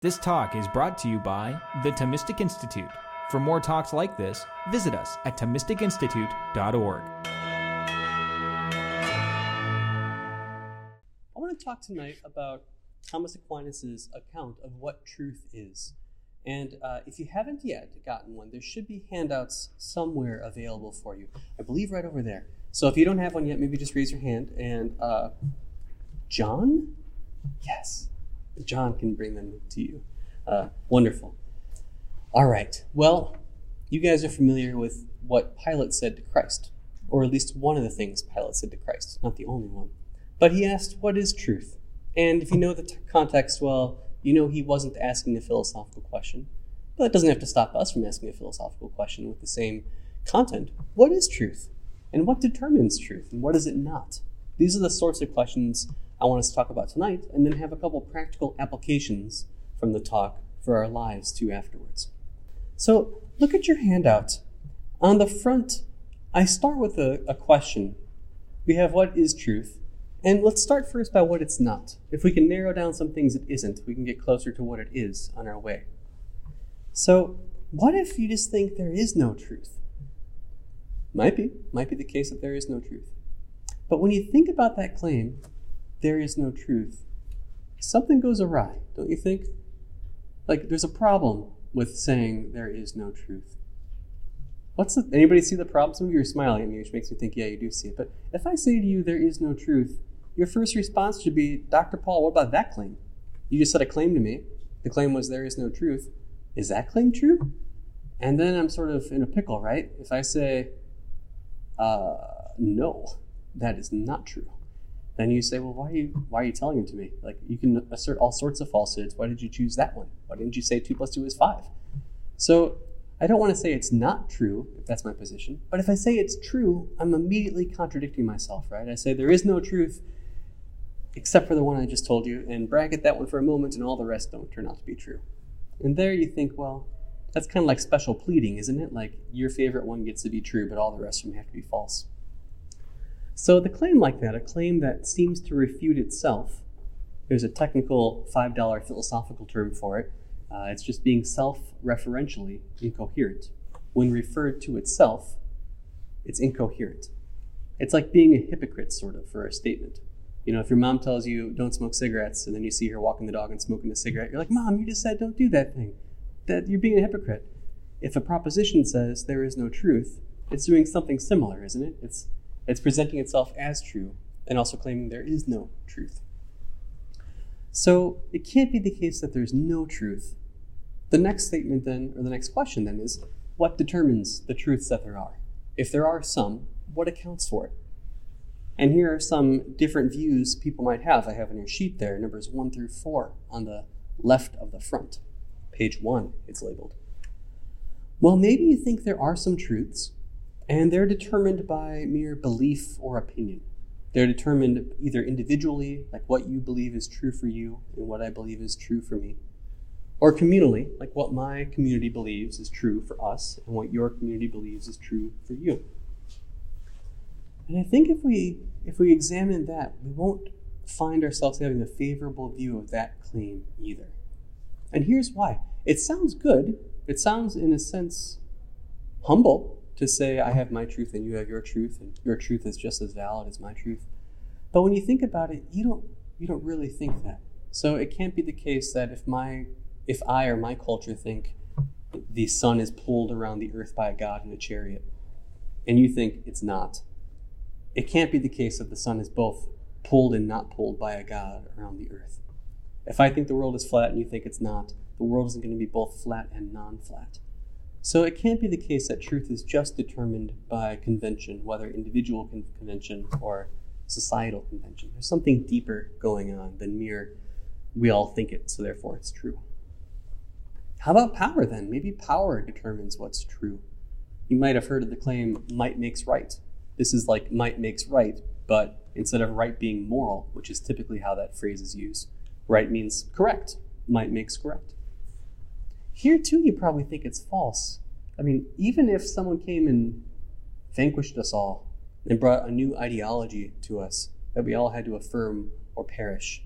This talk is brought to you by the Thomistic Institute. For more talks like this, visit us at ThomisticInstitute.org. I want to talk tonight about Thomas Aquinas' account of what truth is. And uh, if you haven't yet gotten one, there should be handouts somewhere available for you. I believe right over there. So if you don't have one yet, maybe just raise your hand. And uh, John? Yes. John can bring them to you. Uh, wonderful. All right. Well, you guys are familiar with what Pilate said to Christ, or at least one of the things Pilate said to Christ, not the only one. But he asked, What is truth? And if you know the t- context well, you know he wasn't asking a philosophical question. But that doesn't have to stop us from asking a philosophical question with the same content. What is truth? And what determines truth? And what is it not? These are the sorts of questions I want us to talk about tonight, and then have a couple practical applications from the talk for our lives too afterwards. So look at your handout. On the front, I start with a, a question. We have what is truth, and let's start first by what it's not. If we can narrow down some things it isn't, we can get closer to what it is on our way. So, what if you just think there is no truth? Might be, might be the case that there is no truth. But when you think about that claim, there is no truth, something goes awry, don't you think? Like there's a problem with saying there is no truth. What's the, anybody see the problem? Some of you are smiling at me, which makes me think, yeah, you do see it. But if I say to you there is no truth, your first response should be, Dr. Paul, what about that claim? You just said a claim to me. The claim was there is no truth. Is that claim true? And then I'm sort of in a pickle, right? If I say, uh, no, that is not true then you say, well, why are you why are you telling it to me? Like you can assert all sorts of falsehoods. Why did you choose that one? Why didn't you say two plus two is five? So I don't want to say it's not true if that's my position, but if I say it's true, I'm immediately contradicting myself, right? I say there is no truth except for the one I just told you, and bracket that one for a moment, and all the rest don't turn out to be true. And there you think, well, that's kind of like special pleading, isn't it? Like your favorite one gets to be true, but all the rest of them have to be false. So the claim like that, a claim that seems to refute itself, there's a technical $5 philosophical term for it. Uh, it's just being self referentially incoherent. When referred to itself, it's incoherent. It's like being a hypocrite, sort of, for a statement. You know, if your mom tells you don't smoke cigarettes and then you see her walking the dog and smoking a cigarette, you're like, Mom, you just said don't do that thing. That you're being a hypocrite. If a proposition says there is no truth, it's doing something similar, isn't it? It's it's presenting itself as true and also claiming there is no truth. So it can't be the case that there's no truth. The next statement, then, or the next question, then, is what determines the truths that there are? If there are some, what accounts for it? And here are some different views people might have. I have on your sheet there, numbers 1 through 4 on the left of the front. Page 1, it's labeled. Well, maybe you think there are some truths, and they're determined by mere belief or opinion. They're determined either individually, like what you believe is true for you and what I believe is true for me, or communally, like what my community believes is true for us and what your community believes is true for you. And I think if we if we examine that, we won't find ourselves having a favorable view of that claim either. And here's why. It sounds good. It sounds in a sense humble to say, I have my truth and you have your truth, and your truth is just as valid as my truth. But when you think about it, you don't you don't really think that. So it can't be the case that if my if I or my culture think the sun is pulled around the earth by a god in a chariot, and you think it's not, it can't be the case that the sun is both pulled and not pulled by a god around the earth. If I think the world is flat and you think it's not, the world isn't going to be both flat and non flat. So it can't be the case that truth is just determined by convention, whether individual con- convention or societal convention. There's something deeper going on than mere we all think it, so therefore it's true. How about power then? Maybe power determines what's true. You might have heard of the claim, might makes right. This is like might makes right, but instead of right being moral, which is typically how that phrase is used, right means correct. Might makes correct. Here, too, you probably think it's false. I mean, even if someone came and vanquished us all and brought a new ideology to us that we all had to affirm or perish,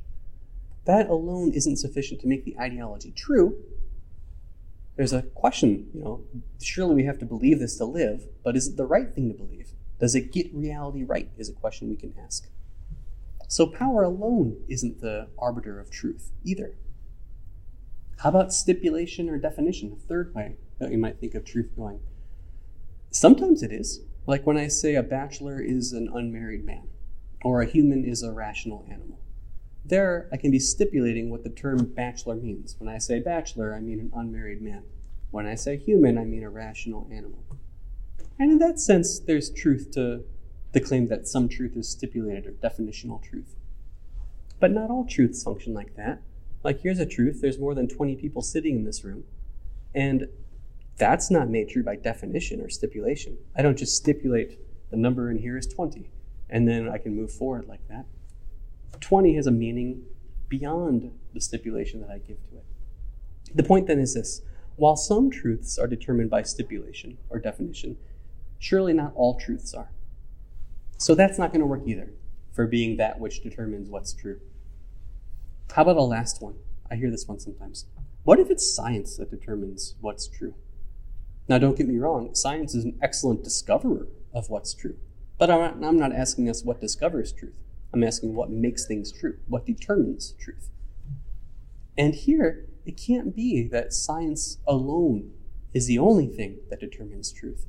that alone isn't sufficient to make the ideology true. There's a question, you know, surely we have to believe this to live, but is it the right thing to believe? Does it get reality right? Is a question we can ask. So power alone isn't the arbiter of truth either. How about stipulation or definition? A third way that you might think of truth going. Sometimes it is, like when I say a bachelor is an unmarried man, or a human is a rational animal. There, I can be stipulating what the term bachelor means. When I say bachelor, I mean an unmarried man. When I say human, I mean a rational animal. And in that sense, there's truth to the claim that some truth is stipulated or definitional truth. But not all truths function like that. Like, here's a truth there's more than 20 people sitting in this room. And that's not made true by definition or stipulation. I don't just stipulate the number in here is 20, and then I can move forward like that. 20 has a meaning beyond the stipulation that I give to it. The point then is this while some truths are determined by stipulation or definition, surely not all truths are. So that's not going to work either for being that which determines what's true. How about a last one? I hear this one sometimes. What if it's science that determines what's true? Now, don't get me wrong, science is an excellent discoverer of what's true. But I'm not, I'm not asking us what discovers truth. I'm asking what makes things true, what determines truth. And here, it can't be that science alone is the only thing that determines truth.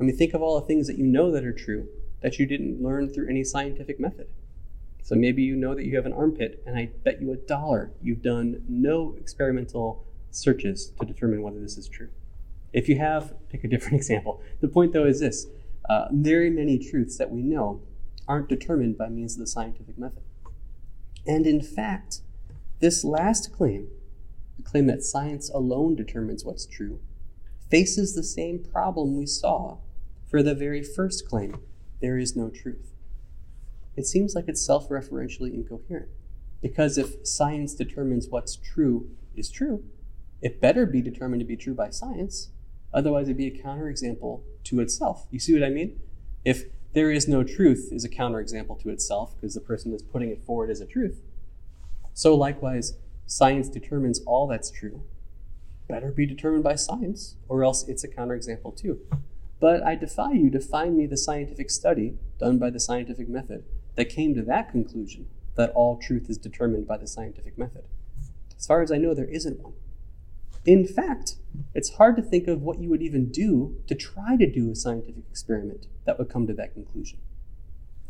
I mean, think of all the things that you know that are true that you didn't learn through any scientific method. So maybe you know that you have an armpit, and I bet you a dollar you've done no experimental searches to determine whether this is true. If you have, pick a different example. The point, though, is this uh, very many truths that we know aren't determined by means of the scientific method. And in fact, this last claim, the claim that science alone determines what's true, faces the same problem we saw for the very first claim there is no truth. It seems like it's self referentially incoherent. Because if science determines what's true is true, it better be determined to be true by science. Otherwise, it'd be a counterexample to itself. You see what I mean? If there is no truth is a counterexample to itself because the person is putting it forward as a truth. So, likewise, science determines all that's true. Better be determined by science, or else it's a counterexample too. But I defy you to find me the scientific study done by the scientific method that came to that conclusion that all truth is determined by the scientific method. As far as I know, there isn't one. In fact, it's hard to think of what you would even do to try to do a scientific experiment that would come to that conclusion.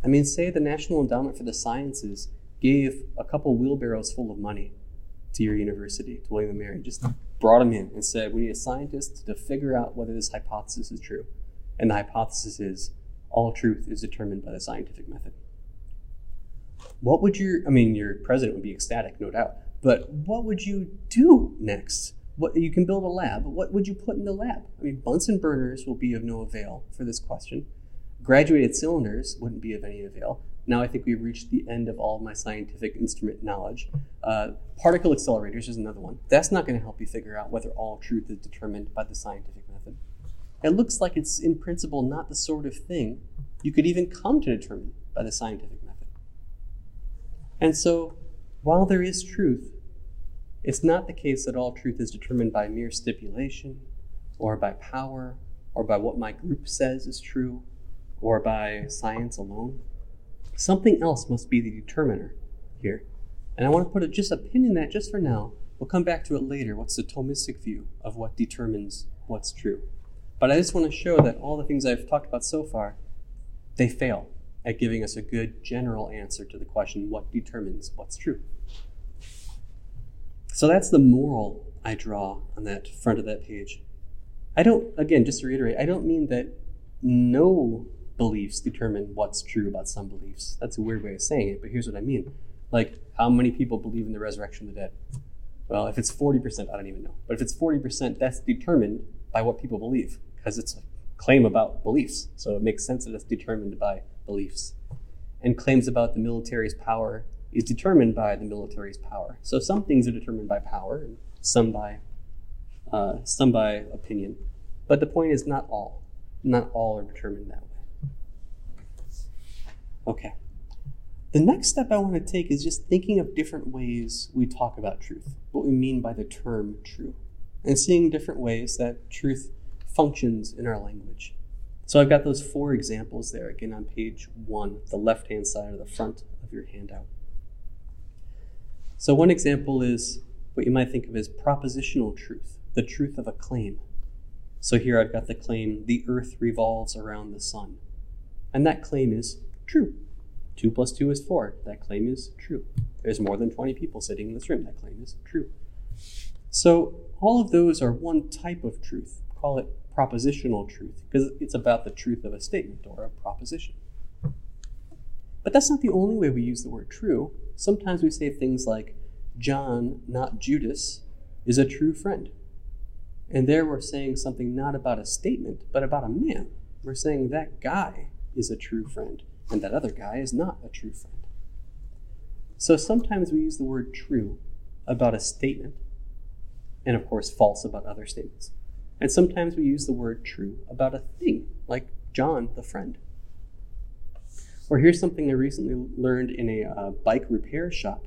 I mean, say the National Endowment for the Sciences gave a couple wheelbarrows full of money to your university, to William & Mary, just brought them in and said, we need a scientist to figure out whether this hypothesis is true. And the hypothesis is all truth is determined by the scientific method. What would your, I mean, your president would be ecstatic, no doubt, but what would you do next? What, you can build a lab. What would you put in the lab? I mean, Bunsen burners will be of no avail for this question. Graduated cylinders wouldn't be of any avail. Now I think we've reached the end of all of my scientific instrument knowledge. Uh, particle accelerators is another one. That's not going to help you figure out whether all truth is determined by the scientific method. It looks like it's in principle not the sort of thing you could even come to determine by the scientific method. And so, while there is truth, it's not the case that all truth is determined by mere stipulation, or by power, or by what my group says is true, or by science alone. Something else must be the determiner here. And I want to put a, just a pin in that just for now. We'll come back to it later. What's the Thomistic view of what determines what's true? But I just want to show that all the things I've talked about so far, they fail at giving us a good general answer to the question what determines what's true. So that's the moral I draw on that front of that page. I don't, again, just to reiterate, I don't mean that no beliefs determine what's true about some beliefs. That's a weird way of saying it, but here's what I mean. Like, how many people believe in the resurrection of the dead? Well, if it's 40%, I don't even know. But if it's 40%, that's determined by what people believe, because it's a claim about beliefs. So it makes sense that it's determined by beliefs. And claims about the military's power is determined by the military's power. So some things are determined by power, and some by uh, some by opinion. But the point is, not all. Not all are determined that way. Okay. The next step I want to take is just thinking of different ways we talk about truth, what we mean by the term true, and seeing different ways that truth functions in our language. So I've got those four examples there again on page one, the left hand side of the front of your handout. So one example is what you might think of as propositional truth, the truth of a claim. So here I've got the claim, the earth revolves around the sun. And that claim is true. 2 plus 2 is 4. That claim is true. There's more than 20 people sitting in this room. That claim is true. So all of those are one type of truth. Call it propositional truth because it's about the truth of a statement or a proposition. But that's not the only way we use the word true. Sometimes we say things like, John, not Judas, is a true friend. And there we're saying something not about a statement, but about a man. We're saying that guy is a true friend, and that other guy is not a true friend. So sometimes we use the word true about a statement, and of course false about other statements. And sometimes we use the word true about a thing, like John, the friend. Or here's something I recently learned in a uh, bike repair shop.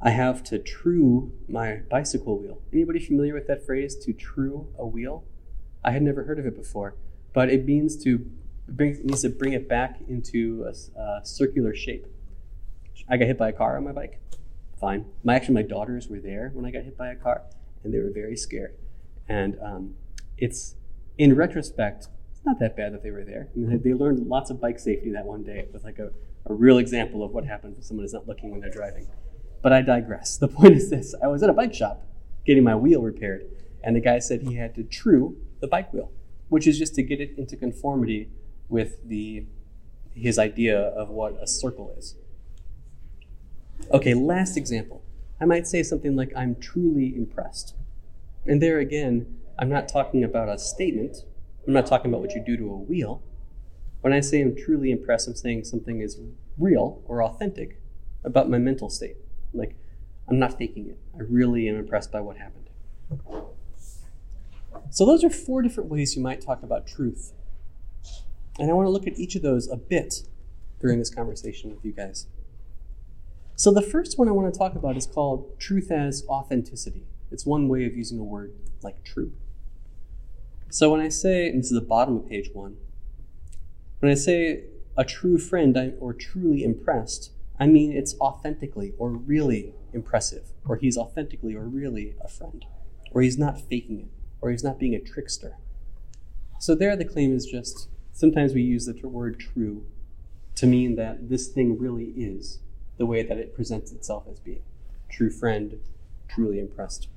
I have to true my bicycle wheel. Anybody familiar with that phrase, to true a wheel? I had never heard of it before, but it means to bring, it means to bring it back into a, a circular shape. I got hit by a car on my bike. Fine. My actually my daughters were there when I got hit by a car, and they were very scared. And um, it's in retrospect, it's not that bad that they were there. They learned lots of bike safety that one day. It was like a, a real example of what happens when someone is not looking when they're driving. But I digress. The point is this I was at a bike shop getting my wheel repaired, and the guy said he had to true the bike wheel, which is just to get it into conformity with the his idea of what a circle is. Okay, last example. I might say something like, I'm truly impressed. And there again, I'm not talking about a statement. I'm not talking about what you do to a wheel. When I say I'm truly impressed, I'm saying something is real or authentic about my mental state. Like, I'm not faking it. I really am impressed by what happened. So, those are four different ways you might talk about truth. And I want to look at each of those a bit during this conversation with you guys. So, the first one I want to talk about is called truth as authenticity. It's one way of using a word like true. So, when I say, and this is the bottom of page one, when I say a true friend or truly impressed, I mean it's authentically or really impressive, or he's authentically or really a friend, or he's not faking it, or he's not being a trickster. So, there the claim is just sometimes we use the word true to mean that this thing really is the way that it presents itself as being. True friend, truly impressed.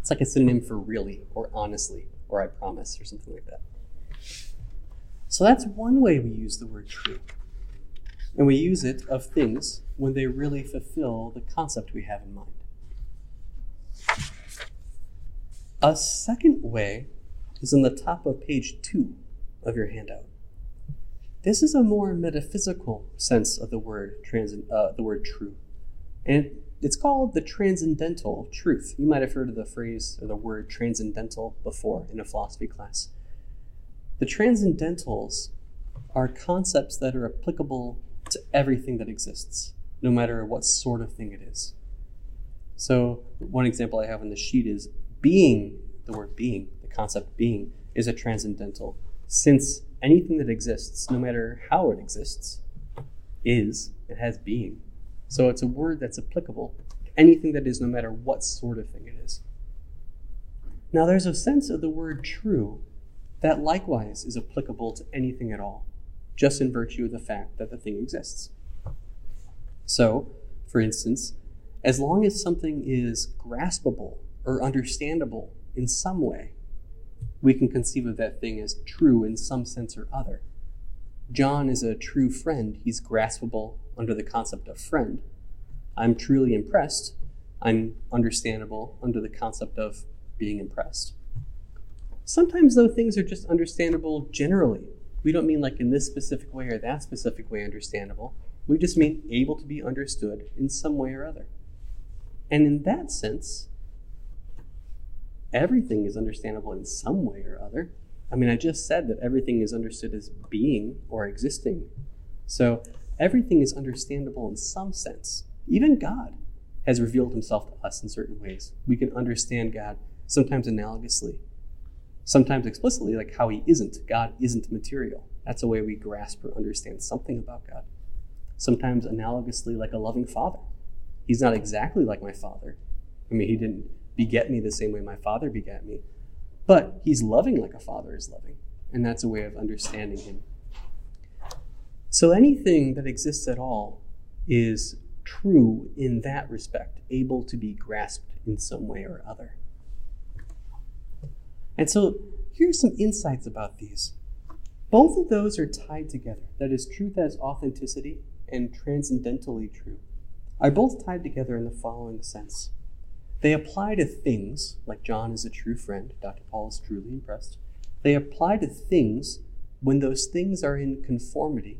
It's like a synonym for really, or honestly, or I promise, or something like that. So that's one way we use the word true. And we use it of things when they really fulfill the concept we have in mind. A second way is in the top of page two of your handout. This is a more metaphysical sense of the word trans, uh, the word true, and it's called the transcendental truth. You might have heard of the phrase or the word transcendental before in a philosophy class. The transcendentals are concepts that are applicable to everything that exists, no matter what sort of thing it is. So, one example I have on the sheet is being, the word being, the concept being, is a transcendental since anything that exists, no matter how it exists, is, it has being. So it's a word that's applicable to anything that is, no matter what sort of thing it is. Now, there's a sense of the word true that likewise is applicable to anything at all, just in virtue of the fact that the thing exists. So, for instance, as long as something is graspable or understandable in some way, we can conceive of that thing as true in some sense or other. John is a true friend. He's graspable under the concept of friend. I'm truly impressed. I'm understandable under the concept of being impressed. Sometimes, though, things are just understandable generally. We don't mean like in this specific way or that specific way understandable. We just mean able to be understood in some way or other. And in that sense, everything is understandable in some way or other. I mean, I just said that everything is understood as being or existing. So everything is understandable in some sense. Even God has revealed himself to us in certain ways. We can understand God sometimes analogously, sometimes explicitly, like how he isn't. God isn't material. That's a way we grasp or understand something about God. Sometimes analogously, like a loving father. He's not exactly like my father. I mean, he didn't beget me the same way my father begat me, but he's loving like a father is loving. And that's a way of understanding him. So anything that exists at all is true in that respect, able to be grasped in some way or other. And so here's some insights about these. Both of those are tied together. That is, truth as authenticity and transcendentally true are both tied together in the following sense. They apply to things, like John is a true friend, Dr. Paul is truly impressed. They apply to things when those things are in conformity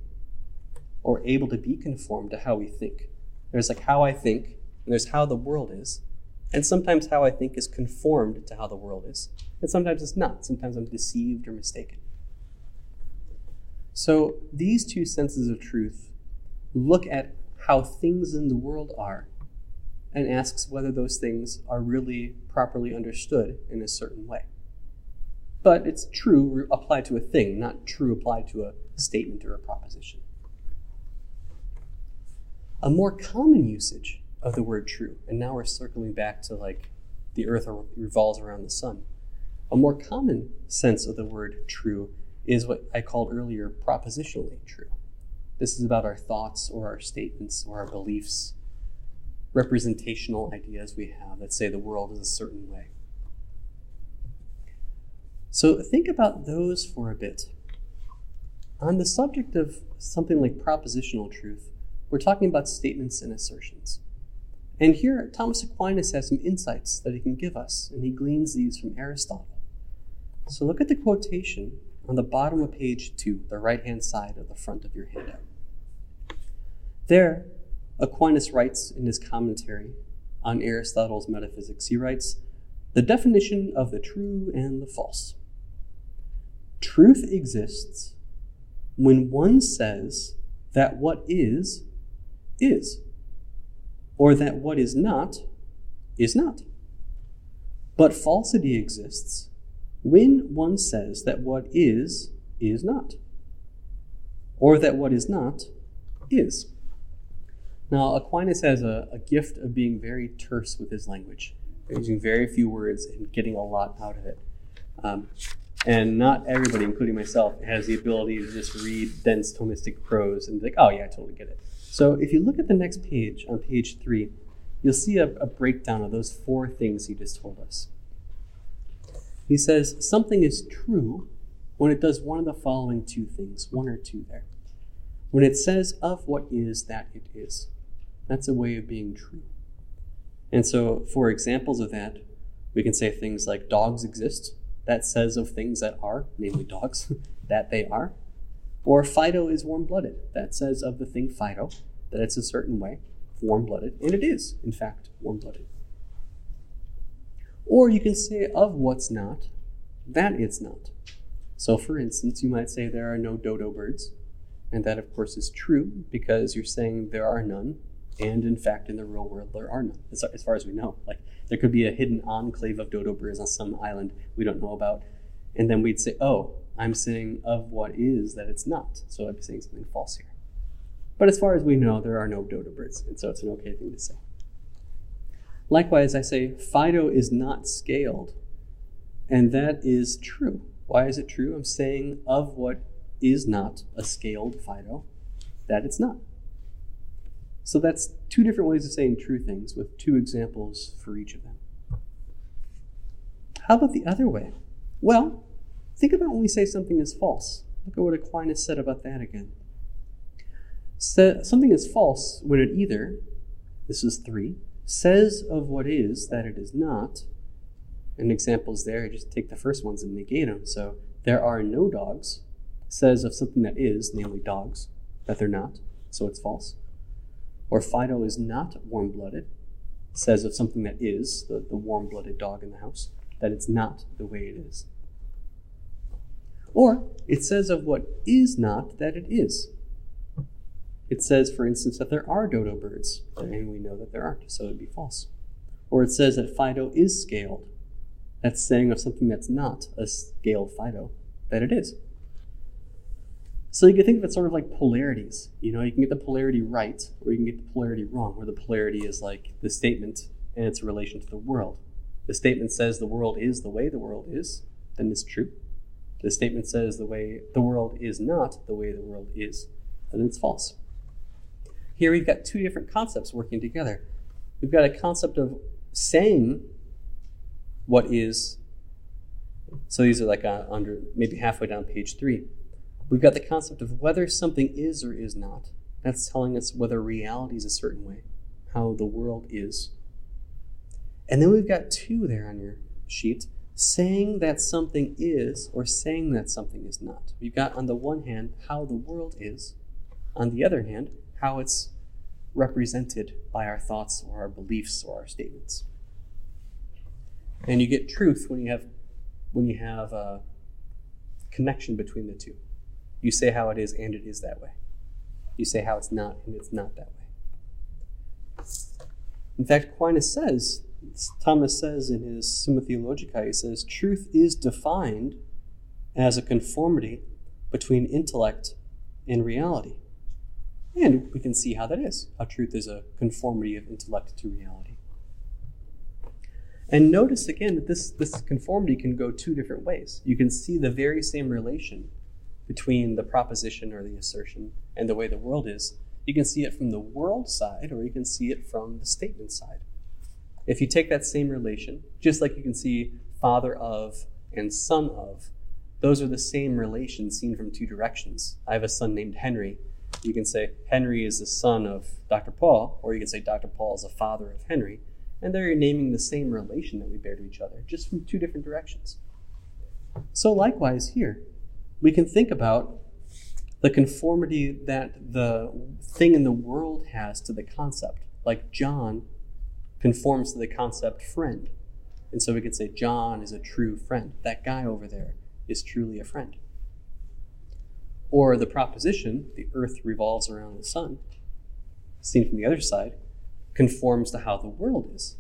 or able to be conformed to how we think. There's like how I think, and there's how the world is. And sometimes how I think is conformed to how the world is. And sometimes it's not. Sometimes I'm deceived or mistaken. So these two senses of truth look at how things in the world are and asks whether those things are really properly understood in a certain way. But it's true applied to a thing, not true applied to a statement or a proposition. A more common usage of the word true, and now we're circling back to like the earth revolves around the sun. A more common sense of the word true is what I called earlier propositionally true. This is about our thoughts or our statements or our beliefs, representational ideas we have that say the world is a certain way. So think about those for a bit. On the subject of something like propositional truth, we're talking about statements and assertions. And here, Thomas Aquinas has some insights that he can give us, and he gleans these from Aristotle. So look at the quotation on the bottom of page two, the right hand side of the front of your handout. There, Aquinas writes in his commentary on Aristotle's metaphysics, he writes, The definition of the true and the false. Truth exists when one says that what is is, or that what is not is not. But falsity exists when one says that what is is not, or that what is not is. Now, Aquinas has a, a gift of being very terse with his language, using very few words and getting a lot out of it. Um, and not everybody, including myself, has the ability to just read dense Thomistic prose and be like, oh, yeah, I totally get it. So if you look at the next page, on page three, you'll see a, a breakdown of those four things he just told us. He says something is true when it does one of the following two things, one or two there. When it says of what is that it is. That's a way of being true. And so, for examples of that, we can say things like dogs exist. That says of things that are, namely dogs, that they are. Or Fido is warm blooded. That says of the thing Fido that it's a certain way, warm blooded, and it is, in fact, warm blooded. Or you can say of what's not, that it's not. So, for instance, you might say there are no dodo birds, and that, of course, is true because you're saying there are none, and in fact, in the real world, there are none, as far as we know. Like, there could be a hidden enclave of dodo birds on some island we don't know about, and then we'd say, oh, I'm saying of what is that it's not. So I'm saying something false here. But as far as we know, there are no dodo birds, and so it's an okay thing to say. Likewise, I say Fido is not scaled, and that is true. Why is it true? I'm saying of what is not a scaled Fido, that it's not. So that's two different ways of saying true things with two examples for each of them. How about the other way? Well, think about when we say something is false. Look at what Aquinas said about that again something is false when it either, this is three, says of what is that it is not. An example is there, I just take the first ones and negate them. So there are no dogs, says of something that is, namely dogs, that they're not, so it's false. Or Fido is not warm blooded, says of something that is, the, the warm blooded dog in the house, that it's not the way it is. Or it says of what is not that it is, It says, for instance, that there are dodo birds, and we know that there aren't, so it would be false. Or it says that Fido is scaled. That's saying of something that's not a scaled Fido, that it is. So you can think of it sort of like polarities. You know, you can get the polarity right, or you can get the polarity wrong, where the polarity is like the statement and its relation to the world. The statement says the world is the way the world is, then it's true. The statement says the way the world is not the way the world is, then it's false. Here we've got two different concepts working together. We've got a concept of saying what is. So these are like under maybe halfway down page three. We've got the concept of whether something is or is not. That's telling us whether reality is a certain way, how the world is. And then we've got two there on your sheet saying that something is or saying that something is not. We've got on the one hand how the world is, on the other hand, how it's represented by our thoughts or our beliefs or our statements. And you get truth when you have when you have a connection between the two. You say how it is and it is that way. You say how it's not and it's not that way. In fact, Aquinas says, Thomas says in his Summa Theologica, he says, truth is defined as a conformity between intellect and reality. And we can see how that is, how truth is a conformity of intellect to reality. And notice again that this, this conformity can go two different ways. You can see the very same relation between the proposition or the assertion and the way the world is. You can see it from the world side, or you can see it from the statement side. If you take that same relation, just like you can see father of and son of, those are the same relations seen from two directions. I have a son named Henry. You can say Henry is the son of Dr. Paul, or you can say Dr. Paul is the father of Henry and there you're naming the same relation that we bear to each other, just from two different directions. So, likewise, here, we can think about the conformity that the thing in the world has to the concept. Like John conforms to the concept friend. And so we could say John is a true friend. That guy over there is truly a friend. Or the proposition, the earth revolves around the sun, seen from the other side, conforms to how the world is.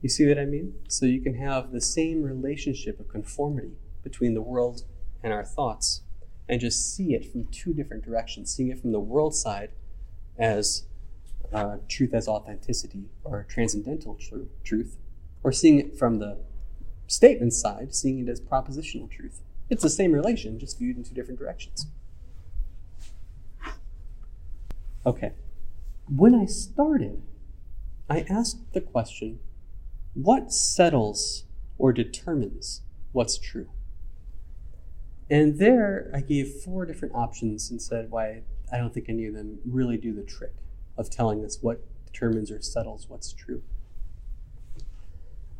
You see what I mean? So you can have the same relationship of conformity between the world and our thoughts and just see it from two different directions, seeing it from the world side as uh, truth as authenticity or transcendental tr- truth, or seeing it from the statement side, seeing it as propositional truth. It's the same relation, just viewed in two different directions. Okay when I started, I asked the question what settles or determines what's true? And there I gave four different options and said why I don't think any of them really do the trick of telling us what determines or settles what's true.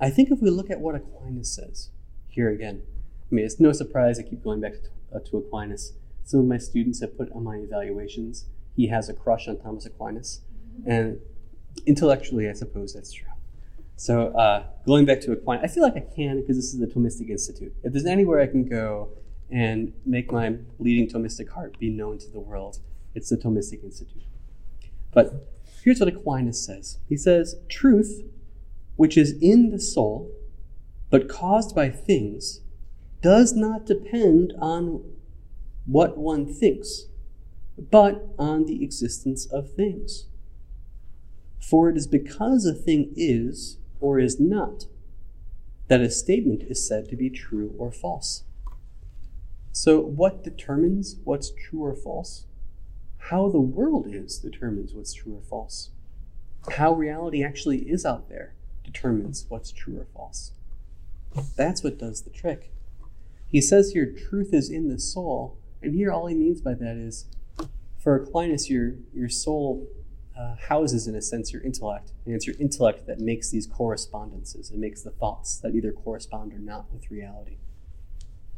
I think if we look at what Aquinas says, here again, I mean, it's no surprise I keep going back to, uh, to Aquinas. Some of my students have put on my evaluations he has a crush on Thomas Aquinas. And intellectually, I suppose that's true. So uh, going back to Aquinas, I feel like I can because this is the Thomistic Institute. If there's anywhere I can go and make my bleeding Thomistic heart be known to the world, it's the Thomistic Institute. But here's what Aquinas says. He says, truth, which is in the soul, but caused by things, does not depend on what one thinks, but on the existence of things. For it is because a thing is or is not that a statement is said to be true or false. So, what determines what's true or false? How the world is determines what's true or false. How reality actually is out there determines what's true or false. That's what does the trick. He says here, truth is in the soul, and here all he means by that is for Aquinas, your, your soul uh, houses, in a sense, your intellect. And it's your intellect that makes these correspondences. It makes the thoughts that either correspond or not with reality.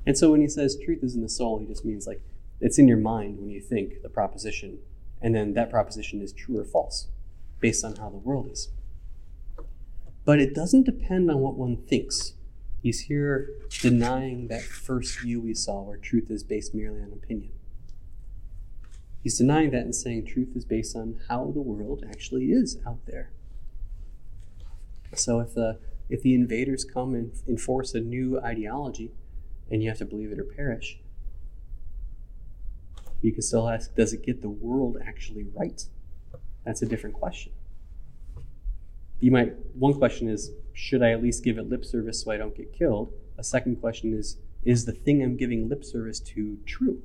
And so when he says truth is in the soul, he just means like it's in your mind when you think the proposition, and then that proposition is true or false based on how the world is. But it doesn't depend on what one thinks. He's here denying that first view we saw where truth is based merely on opinion. He's denying that and saying truth is based on how the world actually is out there. So if the if the invaders come and enforce a new ideology, and you have to believe it or perish, you can still ask, does it get the world actually right? That's a different question. You might one question is, should I at least give it lip service so I don't get killed? A second question is, is the thing I'm giving lip service to true?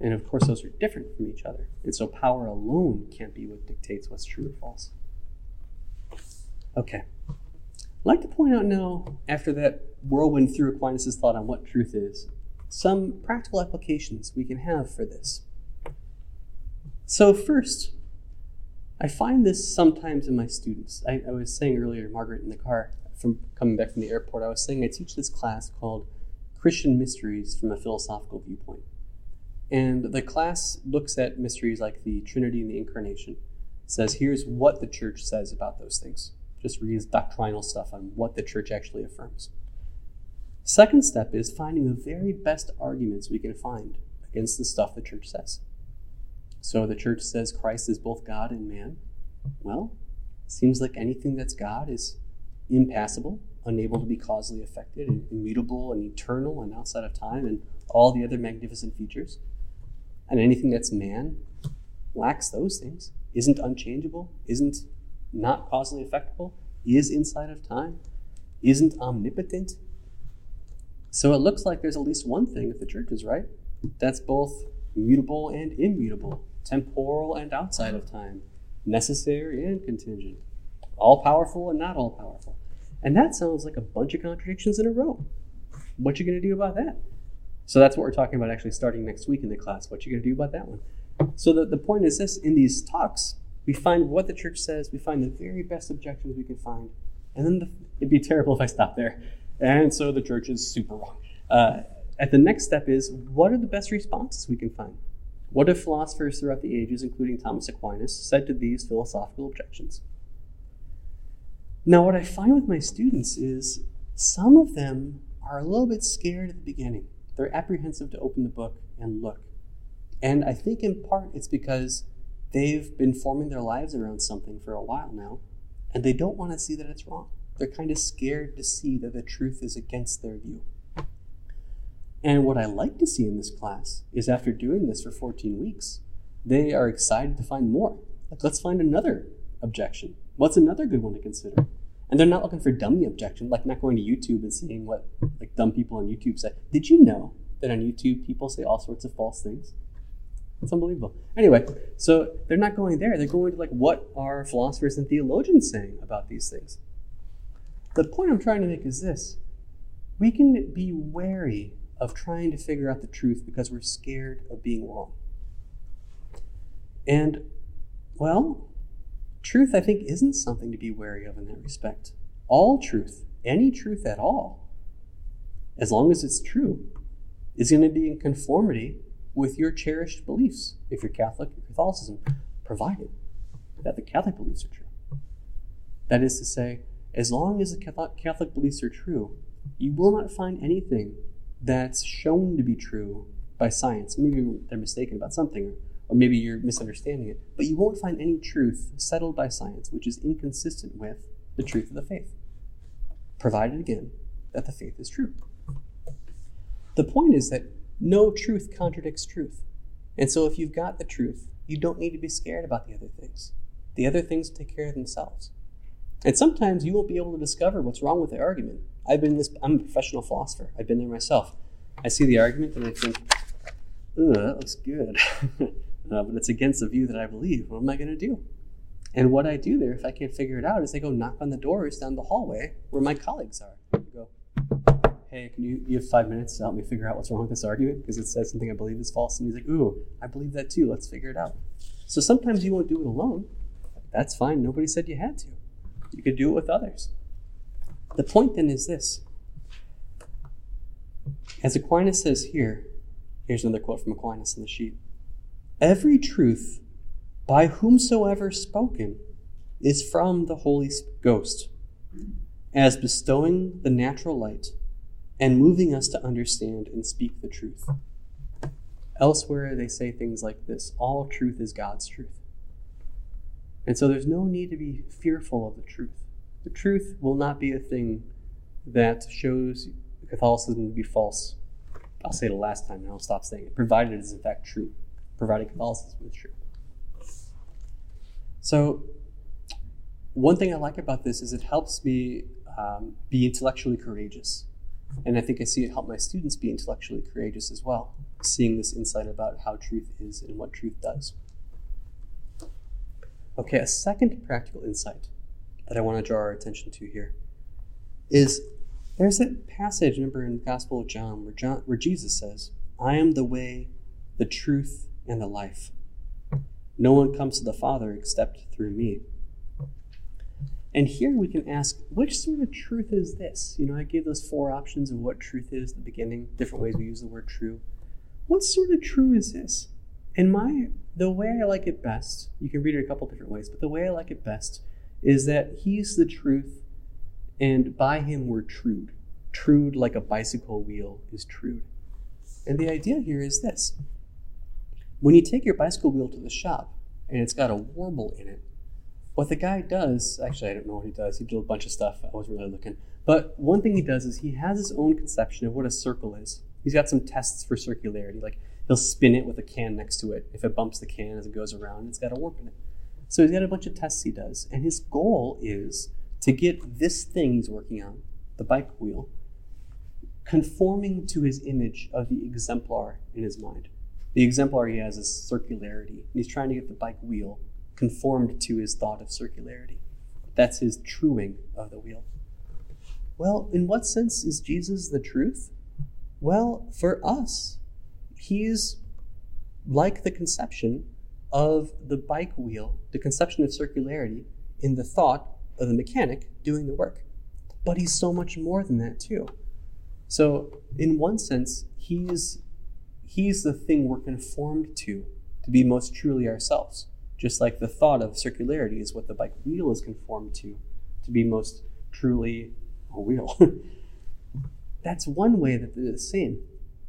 And of course, those are different from each other. And so power alone can't be what dictates what's true or false. Okay. I'd like to point out now, after that whirlwind through Aquinas' thought on what truth is, some practical applications we can have for this. So, first, I find this sometimes in my students. I, I was saying earlier, Margaret, in the car from coming back from the airport, I was saying I teach this class called Christian Mysteries from a Philosophical Viewpoint. And the class looks at mysteries like the Trinity and the Incarnation. Says, here's what the church says about those things. Just reads doctrinal stuff on what the church actually affirms. Second step is finding the very best arguments we can find against the stuff the church says. So the church says Christ is both God and man. Well, it seems like anything that's God is impassible, unable to be causally affected, and immutable and eternal and outside of time, and all the other magnificent features. And anything that's man lacks those things, isn't unchangeable, isn't not causally affectable, is inside of time, isn't omnipotent. So it looks like there's at least one thing, if the church is right, that's both mutable and immutable, temporal and outside of time, necessary and contingent, all powerful and not all powerful. And that sounds like a bunch of contradictions in a row. What you going to do about that? So that's what we're talking about actually starting next week in the class. What you going to do about that one? So the, the point is this in these talks, we find what the church says, we find the very best objections we can find, and then the, it'd be terrible if I stopped there. And so the church is super wrong. Uh, at the next step is what are the best responses we can find? What have philosophers throughout the ages, including Thomas Aquinas, said to these philosophical objections? Now, what I find with my students is some of them are a little bit scared at the beginning. They're apprehensive to open the book and look. And I think in part it's because they've been forming their lives around something for a while now, and they don't want to see that it's wrong. They're kind of scared to see that the truth is against their view. And what I like to see in this class is after doing this for 14 weeks, they are excited to find more. Like, let's find another objection. What's another good one to consider? And they're not looking for dummy objection, like not going to YouTube and seeing what like dumb people on YouTube say. Did you know that on YouTube people say all sorts of false things? It's unbelievable. Anyway, so they're not going there. They're going to like what are philosophers and theologians saying about these things? The point I'm trying to make is this. We can be wary of trying to figure out the truth because we're scared of being wrong. And, well, Truth, I think, isn't something to be wary of in that respect. All truth, any truth at all, as long as it's true, is going to be in conformity with your cherished beliefs, if you're Catholic or Catholicism, provided that the Catholic beliefs are true. That is to say, as long as the Catholic beliefs are true, you will not find anything that's shown to be true by science. Maybe they're mistaken about something, or maybe you're misunderstanding it, but you won't find any truth settled by science which is inconsistent with the truth of the faith, provided again that the faith is true. The point is that no truth contradicts truth. And so if you've got the truth, you don't need to be scared about the other things. The other things take care of themselves. And sometimes you won't be able to discover what's wrong with the argument. I've been this I'm a professional philosopher. I've been there myself. I see the argument and I think, "Ugh, that looks good." uh, but it's against the view that I believe. What am I going to do? And what I do there, if I can't figure it out, is I go knock on the doors down the hallway where my colleagues are. I go, hey, can you, you have five minutes to help me figure out what's wrong with this argument? Because it says something I believe is false. And he's like, ooh, I believe that too. Let's figure it out. So sometimes you won't do it alone. That's fine. Nobody said you had to. You could do it with others. The point then is this. As Aquinas says here, here's another quote from Aquinas in the sheet. Every truth by whomsoever spoken is from the Holy Ghost, as bestowing the natural light and moving us to understand and speak the truth. Elsewhere, they say things like this all truth is God's truth. And so there's no need to be fearful of the truth. The truth will not be a thing that shows Catholicism to be false. I'll say it the last time and I'll stop saying it, provided it is in fact true, provided Catholicism is true. So, one thing I like about this is it helps me um, be intellectually courageous. And I think I see it help my students be intellectually courageous as well, seeing this insight about how truth is and what truth does. Okay, a second practical insight that I want to draw our attention to here is there's a passage, remember, in the Gospel of John where, John, where Jesus says, I am the way, the truth, and the life. No one comes to the Father except through me. And here we can ask, which sort of truth is this? You know, I gave those four options of what truth is at the beginning, different ways we use the word true. What sort of true is this? And my the way I like it best, you can read it a couple different ways, but the way I like it best is that he's the truth, and by him we're trued. Trued like a bicycle wheel is trued. And the idea here is this. When you take your bicycle wheel to the shop and it's got a warble in it, what the guy does, actually, I don't know what he does. He did a bunch of stuff. I wasn't really looking. But one thing he does is he has his own conception of what a circle is. He's got some tests for circularity. Like he'll spin it with a can next to it. If it bumps the can as it goes around, it's got a warp in it. So he's got a bunch of tests he does. And his goal is to get this thing he's working on, the bike wheel, conforming to his image of the exemplar in his mind. The exemplar he has is circularity. And he's trying to get the bike wheel conformed to his thought of circularity. That's his truing of the wheel. Well, in what sense is Jesus the truth? Well, for us, he's like the conception of the bike wheel, the conception of circularity in the thought of the mechanic doing the work. But he's so much more than that, too. So, in one sense, he's, he's the thing we're conformed to, to be most truly ourselves. Just like the thought of circularity is what the bike wheel is conformed to, to be most truly a wheel. That's one way that they're the same.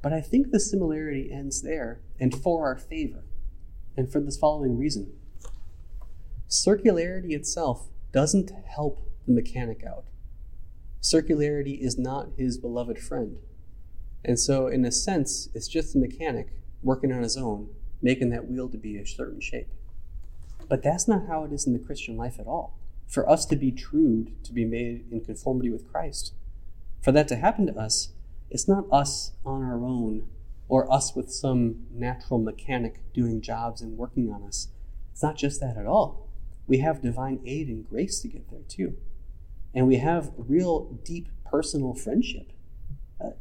But I think the similarity ends there and for our favor, and for this following reason. Circularity itself doesn't help the mechanic out. Circularity is not his beloved friend. And so, in a sense, it's just the mechanic working on his own, making that wheel to be a certain shape. But that's not how it is in the Christian life at all. For us to be trued, to be made in conformity with Christ, for that to happen to us, it's not us on our own or us with some natural mechanic doing jobs and working on us. It's not just that at all. We have divine aid and grace to get there too. And we have real deep personal friendship. Uh,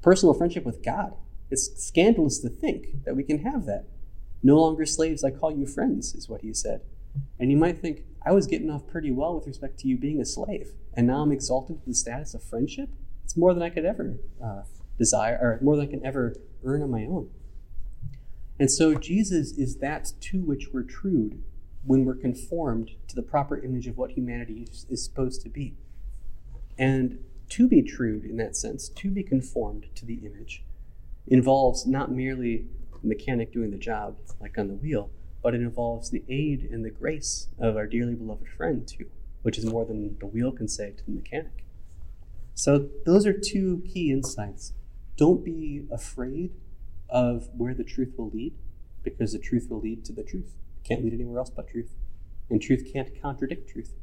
personal friendship with God. It's scandalous to think that we can have that. No longer slaves, I call you friends, is what he said. And you might think, I was getting off pretty well with respect to you being a slave, and now I'm exalted to the status of friendship? It's more than I could ever uh, desire, or more than I can ever earn on my own. And so Jesus is that to which we're trued when we're conformed to the proper image of what humanity is, supposed to be. And to be trued in that sense, to be conformed to the image, involves not merely the mechanic doing the job, like on the wheel, but it involves the aid and the grace of our dearly beloved friend, too, which is more than the wheel can say to the mechanic. So, those are two key insights. Don't be afraid of where the truth will lead, because the truth will lead to the truth. It can't lead anywhere else but truth. And truth can't contradict truth.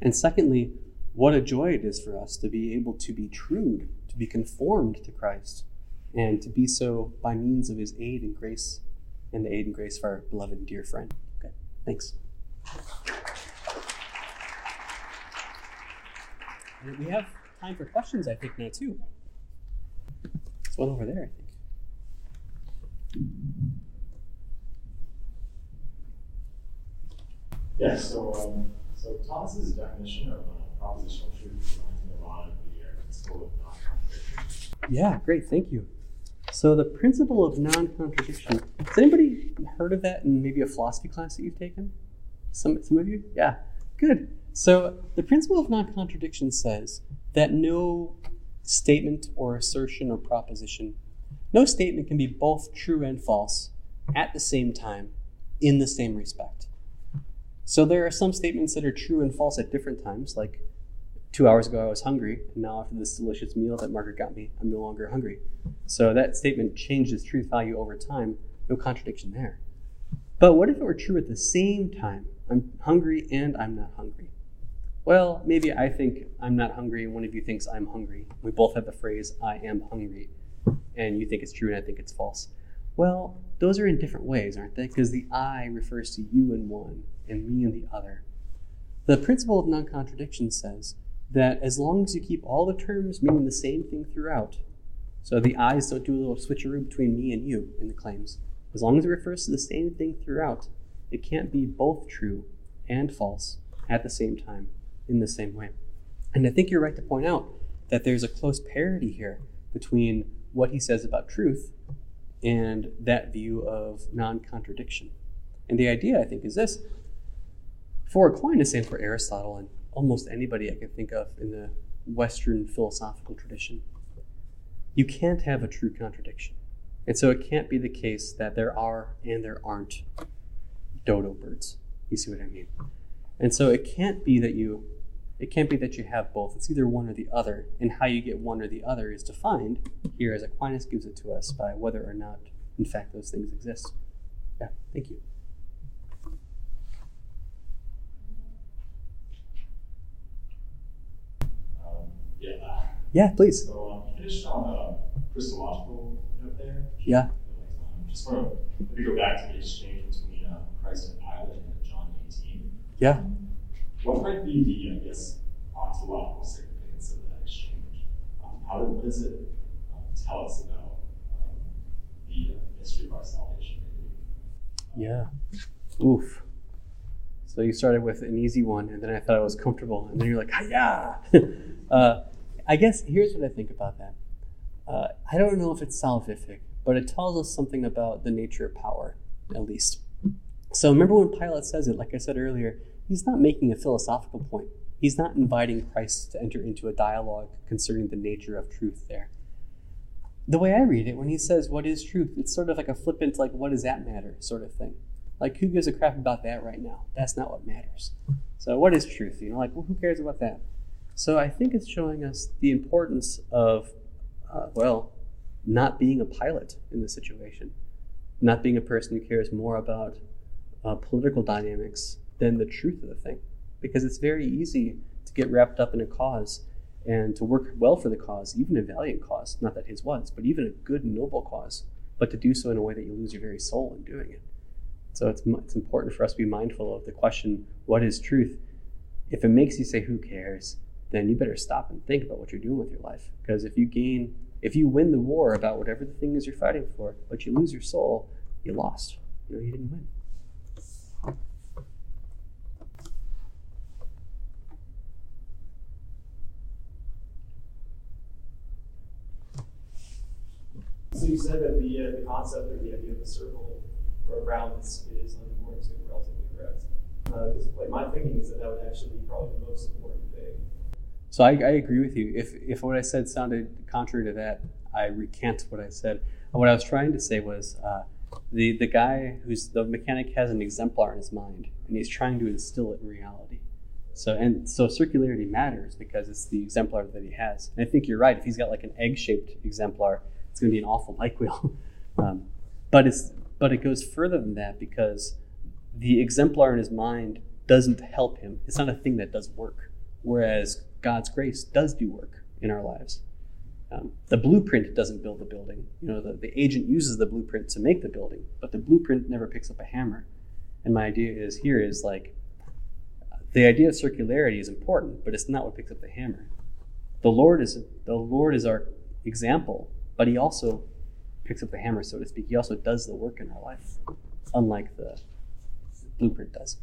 And secondly, what a joy it is for us to be able to be trued, to be conformed to Christ, and to be so by means of his aid and grace and the aid and grace of our beloved and dear friend. Okay, thanks. And we have time for questions, I think, now, too. There's one over there, I think. Yeah, so, um, so Thomas's definition of uh, propositional truth reminds me a lot of the uh, principle of non-contradiction. Yeah, great, thank you. So the principle of non-contradiction. Has anybody heard of that in maybe a philosophy class that you've taken? Some, some of you? Yeah, good. So the principle of non-contradiction says that no statement or assertion or proposition No statement can be both true and false at the same time in the same respect. So there are some statements that are true and false at different times, like two hours ago I was hungry, and now after this delicious meal that Margaret got me, I'm no longer hungry. So that statement changes truth value over time. No contradiction there. But what if it were true at the same time? I'm hungry and I'm not hungry. Well, maybe I think I'm not hungry, and one of you thinks I'm hungry. We both have the phrase, I am hungry, and you think it's true and I think it's false. Well, those are in different ways, aren't they? Because the I refers to you in one and me in the other. The principle of non contradiction says that as long as you keep all the terms meaning the same thing throughout, so the I's don't do a little switcheroo between me and you in the claims, as long as it refers to the same thing throughout, it can't be both true and false at the same time in the same way. And I think you're right to point out that there's a close parity here between what he says about truth and that view of non contradiction. And the idea, I think, is this for Aquinas and for Aristotle, and almost anybody I can think of in the Western philosophical tradition, you can't have a true contradiction. And so it can't be the case that there are and there aren't dodo birds. You see what I mean? And so it can't be that you it can't be that you have both. It's either one or the other. And how you get one or the other is defined here as Aquinas gives it to us by whether or not, in fact, those things exist. Yeah, thank you. Um, yeah. Yeah, please. So um, you finished on a Christological note there. Yeah. Um, just want to maybe go back to the exchange between uh, Christ and Pilate in John 18. Yeah. What might be the, I guess, ontological significance of that exchange? Um, how did, what does it um, tell us about um, the uh, mystery of our salvation? Yeah. Oof. So you started with an easy one, and then I thought I was comfortable, and then you're like, yeah. uh, I guess here's what I think about that. Uh, I don't know if it's salvific, but it tells us something about the nature of power, at least. So remember when Pilate says it, like I said earlier, he's not making a philosophical point. He's not inviting Christ to enter into a dialogue concerning the nature of truth there. The way I read it, when he says, What is truth? it's sort of like a flippant, like, what does that matter sort of thing. Like, who gives a crap about that right now? That's not what matters. So, what is truth? You know, like, well, who cares about that? So, I think it's showing us the importance of, uh, well, not being a Pilate in the situation, not being a person who cares more about uh, political dynamics than the truth of the thing. Because it's very easy to get wrapped up in a cause and to work well for the cause, even a valiant cause, not that his was, but even a good noble cause, but to do so in a way that you lose your very soul in doing it. So it's, it's important for us to be mindful of the question, what is truth? If it makes you say, who cares, then you better stop and think about what you're doing with your life. Because if you gain, if you win the war about whatever the thing is you're fighting for, but you lose your soul, you lost. You know, you didn't win. So you said that the, uh, the concept or the idea of a circle or a round is, is unimportant, relatively correct. Uh, like my thinking is that that would actually be probably the most important thing. So I, I agree with you. If, if what I said sounded contrary to that, I recant what I said. What I was trying to say was uh, the, the guy who's the mechanic has an exemplar in his mind, and he's trying to instill it in reality. So and so circularity matters because it's the exemplar that he has. And I think you're right. If he's got like an egg-shaped exemplar, it's going to be an awful bike wheel. um, but it's but it goes further than that because the exemplar in his mind doesn't help him. It's not a thing that does work. Whereas God's grace does do work in our lives. Um, the blueprint doesn't build the building. You know, the, the agent uses the blueprint to make the building, but the blueprint never picks up a hammer. And my idea is here is like the idea of circularity is important, but it's not what picks up the hammer. The Lord is the Lord is our example, but He also picks up the hammer, so to speak. He also does the work in our life, unlike the blueprint does.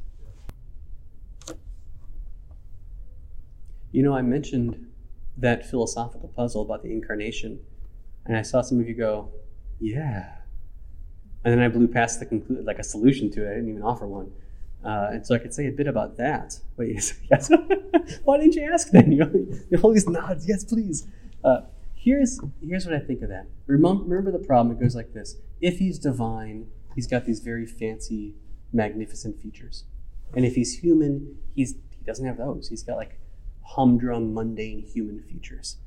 You know, I mentioned that philosophical puzzle about the incarnation, and I saw some of you go, "Yeah," and then I blew past the conclude like a solution to it. I didn't even offer one. Uh, and so I could say a bit about that. Wait, yes. Why didn't you ask then? You, these nods. Yes, please. Uh, here's here's what I think of that. Remember, remember the problem. It goes like this: If he's divine, he's got these very fancy, magnificent features, and if he's human, he's he doesn't have those. He's got like humdrum, mundane human features,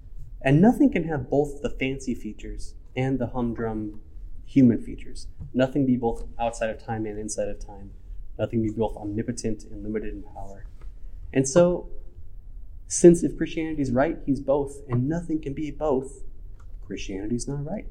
and nothing can have both the fancy features and the humdrum human features. Nothing be both outside of time and inside of time. Nothing be both omnipotent and limited in power. And so since if Christianity is right, he's both, and nothing can be both, Christianity's not right.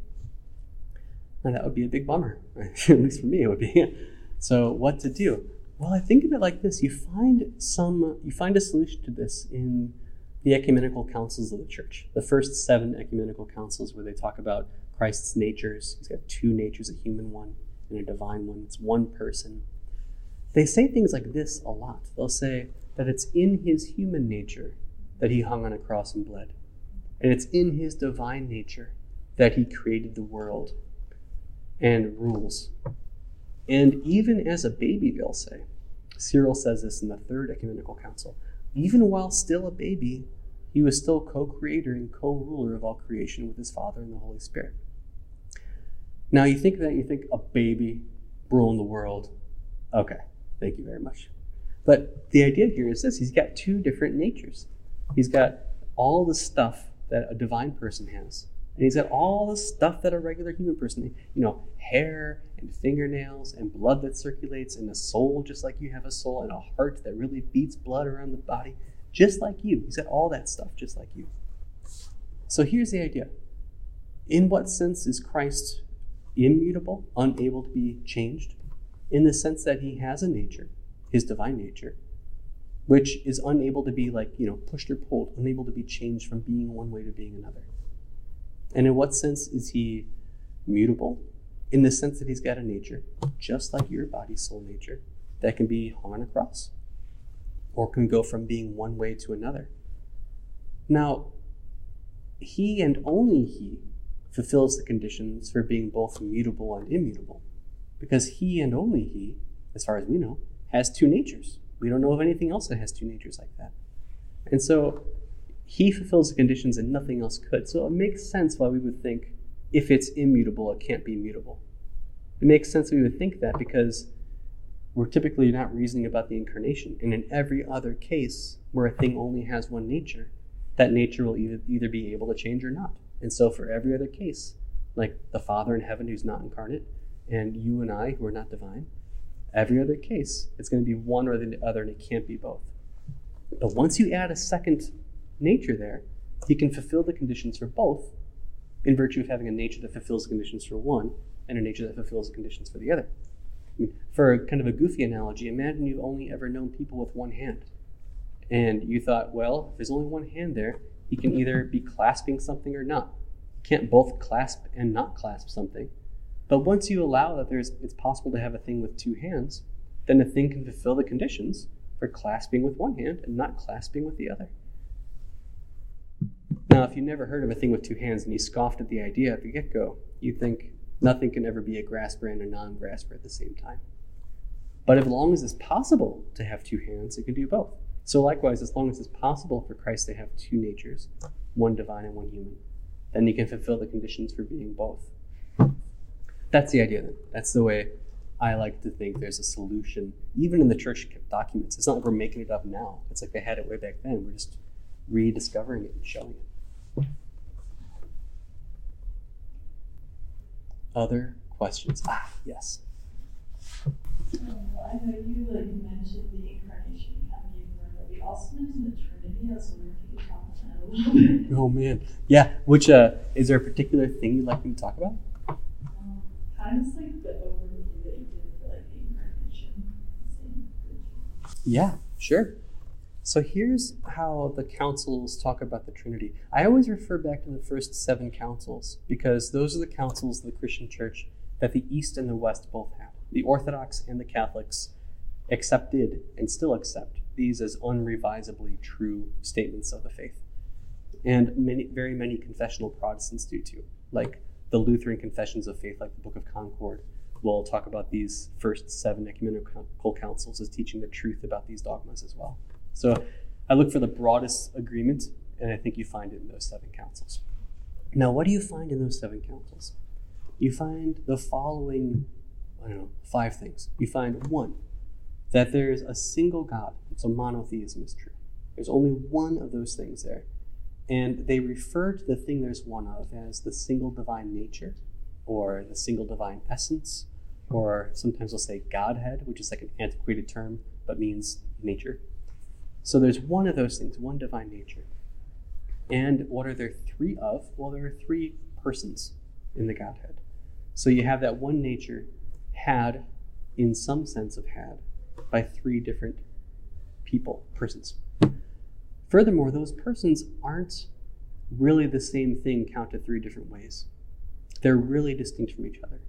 And that would be a big bummer, at least for me, it would be. So, what to do? Well, I think of it like this: you find some, you find a solution to this in the ecumenical councils of the church. The first seven ecumenical councils, where they talk about Christ's natures. He's got two natures: a human one and a divine one. It's one person. They say things like this a lot. They'll say that it's in his human nature that he hung on a cross and bled. And it's in his divine nature that he created the world and rules. And even as a baby, they'll say, Cyril says this in the Third Ecumenical Council, even while still a baby, he was still co creator and co ruler of all creation with his Father and the Holy Spirit. Now, you think that, you think a baby ruling the world. Okay, thank you very much. But the idea here is this he's got two different natures. He's got all the stuff that a divine person has. And he's got all the stuff that a regular human person, you know, hair and fingernails and blood that circulates and a soul just like you have a soul and a heart that really beats blood around the body, just like you. He's got all that stuff just like you. So here's the idea. In what sense is Christ immutable, unable to be changed? In the sense that he has a nature, his divine nature, which is unable to be like, you know, pushed or pulled, unable to be changed from being one way to being another. And in what sense is he mutable? In the sense that he's got a nature, just like your body, soul nature, that can be hung on a cross or can go from being one way to another. Now, he and only he fulfills the conditions for being both mutable and immutable, because he and only he, as far as we know, has two natures. We don't know of anything else that has two natures like that. And so he fulfills the conditions and nothing else could. So it makes sense why we would think if it's immutable, it can't be mutable. It makes sense we would think that because we're typically not reasoning about the incarnation. And in every other case where a thing only has one nature, that nature will either, either be able to change or not. And so for every other case, like the Father in heaven who's not incarnate, and you and I who are not divine, Every other case, it's going to be one or the other, and it can't be both. But once you add a second nature there, he can fulfill the conditions for both in virtue of having a nature that fulfills the conditions for one and a nature that fulfills the conditions for the other. I mean, for kind of a goofy analogy, imagine you've only ever known people with one hand. And you thought, well, if there's only one hand there, he can either be clasping something or not. He can't both clasp and not clasp something. But once you allow that there's it's possible to have a thing with two hands, then the thing can fulfill the conditions for clasping with one hand and not clasping with the other. Now, if you never heard of a thing with two hands and you scoffed at the idea at the get go, you'd think nothing can ever be a grasper and a non grasper at the same time. But as long as it's possible to have two hands, it can do both. So, likewise, as long as it's possible for Christ to have two natures, one divine and one human, then he can fulfill the conditions for being both. That's the idea then. That's the way I like to think there's a solution, even in the church documents. It's not like we're making it up now. It's like they had it way back then. We're just rediscovering it and showing it. Other questions? Ah, yes. Um, I know you like mentioned the incarnation kind of gave but we also mentioned the Trinity. I was wondering if you could talk about that a little bit. Oh man, yeah. Which uh, is there a particular thing you'd like me to talk about? Yeah, sure. So here's how the councils talk about the Trinity. I always refer back to the first seven councils because those are the councils of the Christian church that the East and the West both had. The Orthodox and the Catholics accepted and still accept these as unrevisably true statements of the faith. And many, very many confessional Protestants do too. Like the Lutheran confessions of faith, like the Book of Concord, will talk about these first seven ecumenical councils as teaching the truth about these dogmas as well. So I look for the broadest agreement, and I think you find it in those seven councils. Now, what do you find in those seven councils? You find the following, I don't know, five things. You find one, that there's a single God. So monotheism is true. There's only one of those things there. And they refer to the thing there's one of as the single divine nature, or the single divine essence, or sometimes they'll say Godhead, which is like an antiquated term but means nature. So there's one of those things, one divine nature. And what are there three of? Well, there are three persons in the Godhead. So you have that one nature had, in some sense of had, by three different people, persons. Furthermore, those persons aren't really the same thing counted three different ways. They're really distinct from each other.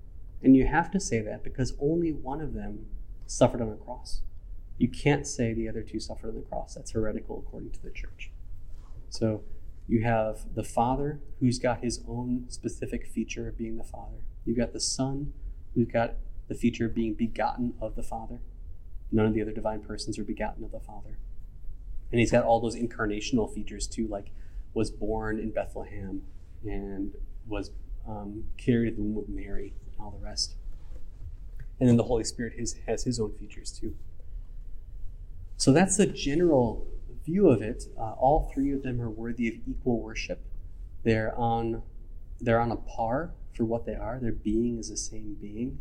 And you have to say that because only one of them suffered on a cross. You can't say the other two suffered on the cross. That's heretical according to the church. So you have the Father, who's got his own specific feature of being the Father. You've got the Son, who's got the feature of being begotten of the Father. None of the other divine persons are begotten of the Father. And he's got all those incarnational features too, like was born in Bethlehem and was um, carried the womb of Mary and all the rest. And then the Holy Spirit has, has his own features too. So that's the general view of it. Uh, all three of them are worthy of equal worship. They're on, they're on a par for what they are. Their being is the same being.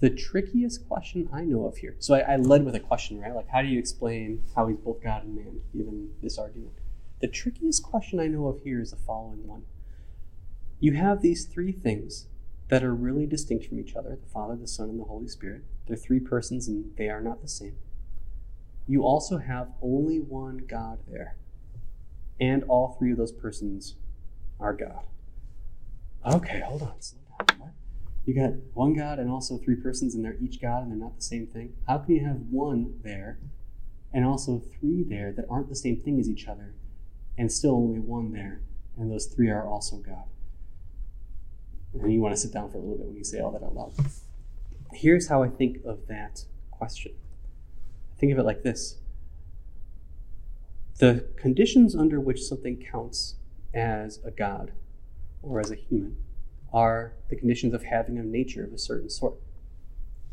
The trickiest question I know of here. So I, I led with a question, right? Like, how do you explain how he's both God and man, given this argument? The trickiest question I know of here is the following one. You have these three things that are really distinct from each other the Father, the Son, and the Holy Spirit. They're three persons and they are not the same. You also have only one God there, and all three of those persons are God. Okay, hold on. You got one God and also three persons, and they're each God and they're not the same thing. How can you have one there and also three there that aren't the same thing as each other, and still only one there, and those three are also God? And you want to sit down for a little bit when you say all that out loud. Here's how I think of that question I think of it like this the conditions under which something counts as a God or as a human are the conditions of having a nature of a certain sort.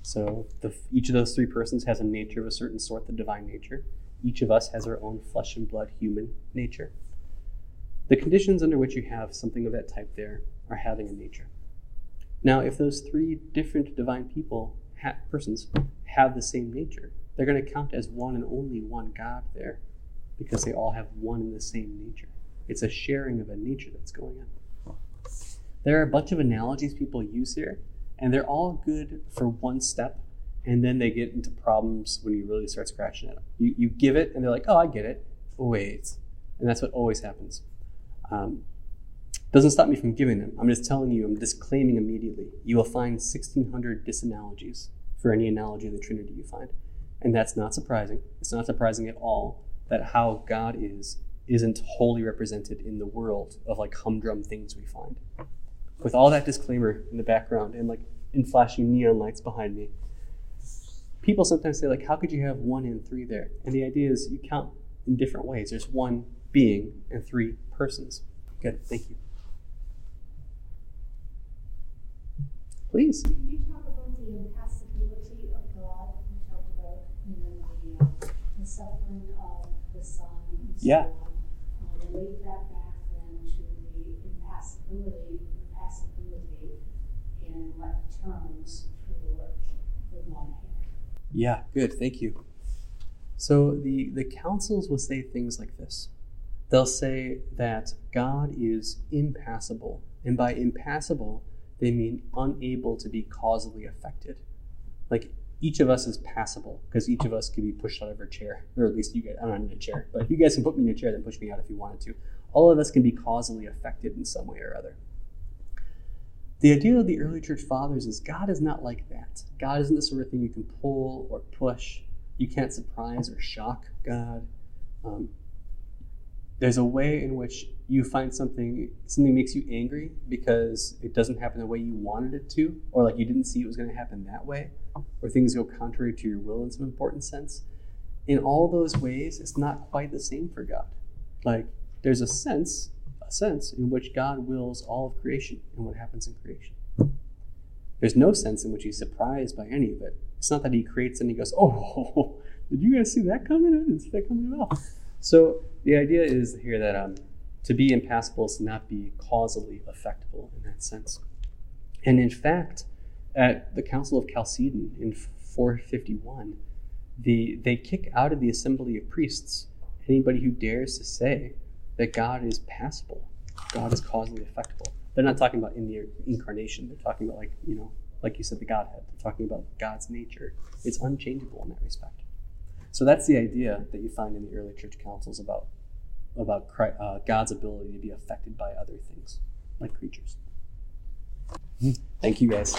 So the, each of those three persons has a nature of a certain sort, the divine nature. Each of us has our own flesh and blood human nature. The conditions under which you have something of that type there are having a nature. Now, if those three different divine people, ha- persons, have the same nature, they're going to count as one and only one God there because they all have one and the same nature. It's a sharing of a nature that's going on. There are a bunch of analogies people use here, and they're all good for one step, and then they get into problems when you really start scratching at them. You, you give it, and they're like, oh, I get it. Wait. And that's what always happens. Um, doesn't stop me from giving them. I'm just telling you, I'm disclaiming immediately. You will find 1,600 disanalogies for any analogy of the Trinity you find. And that's not surprising. It's not surprising at all that how God is isn't wholly represented in the world of like humdrum things we find with all that disclaimer in the background and like in flashing neon lights behind me, people sometimes say like, how could you have one and three there? And the idea is you count in different ways. There's one being and three persons. Good, thank you. Please. Can you talk about the impassibility of God? You talked about, you know, the, uh, the suffering of the Son. And so Yeah. on. Uh, relate that back then to the impassibility in what terms for the. Yeah, good. Thank you. So the, the councils will say things like this. They'll say that God is impassible, and by impassible, they mean unable to be causally affected. Like each of us is passible because each of us can be pushed out of our chair, or at least you guys. I'm not in a chair, but you guys can put me in a chair, then push me out if you wanted to. All of us can be causally affected in some way or other. The idea of the early church fathers is God is not like that. God isn't the sort of thing you can pull or push. You can't surprise or shock God. Um, there's a way in which you find something something makes you angry because it doesn't happen the way you wanted it to, or like you didn't see it was going to happen that way, or things go contrary to your will in some important sense. In all those ways, it's not quite the same for God. Like there's a sense, sense in which God wills all of creation and what happens in creation. There's no sense in which he's surprised by any of it. It's not that he creates and he goes, "Oh, did you guys see that coming? I didn't see that coming at all." So the idea is here that um, to be impassible is to not be causally affectable in that sense. And in fact, at the Council of Chalcedon in 451, the, they kick out of the assembly of priests anybody who dares to say that God is passible, God is causally affectable. They're not talking about in the incarnation. They're talking about like you know, like you said, the Godhead. They're talking about God's nature. It's unchangeable in that respect. So that's the idea that you find in the early church councils about about Christ, uh, God's ability to be affected by other things, like creatures. Thank you, guys.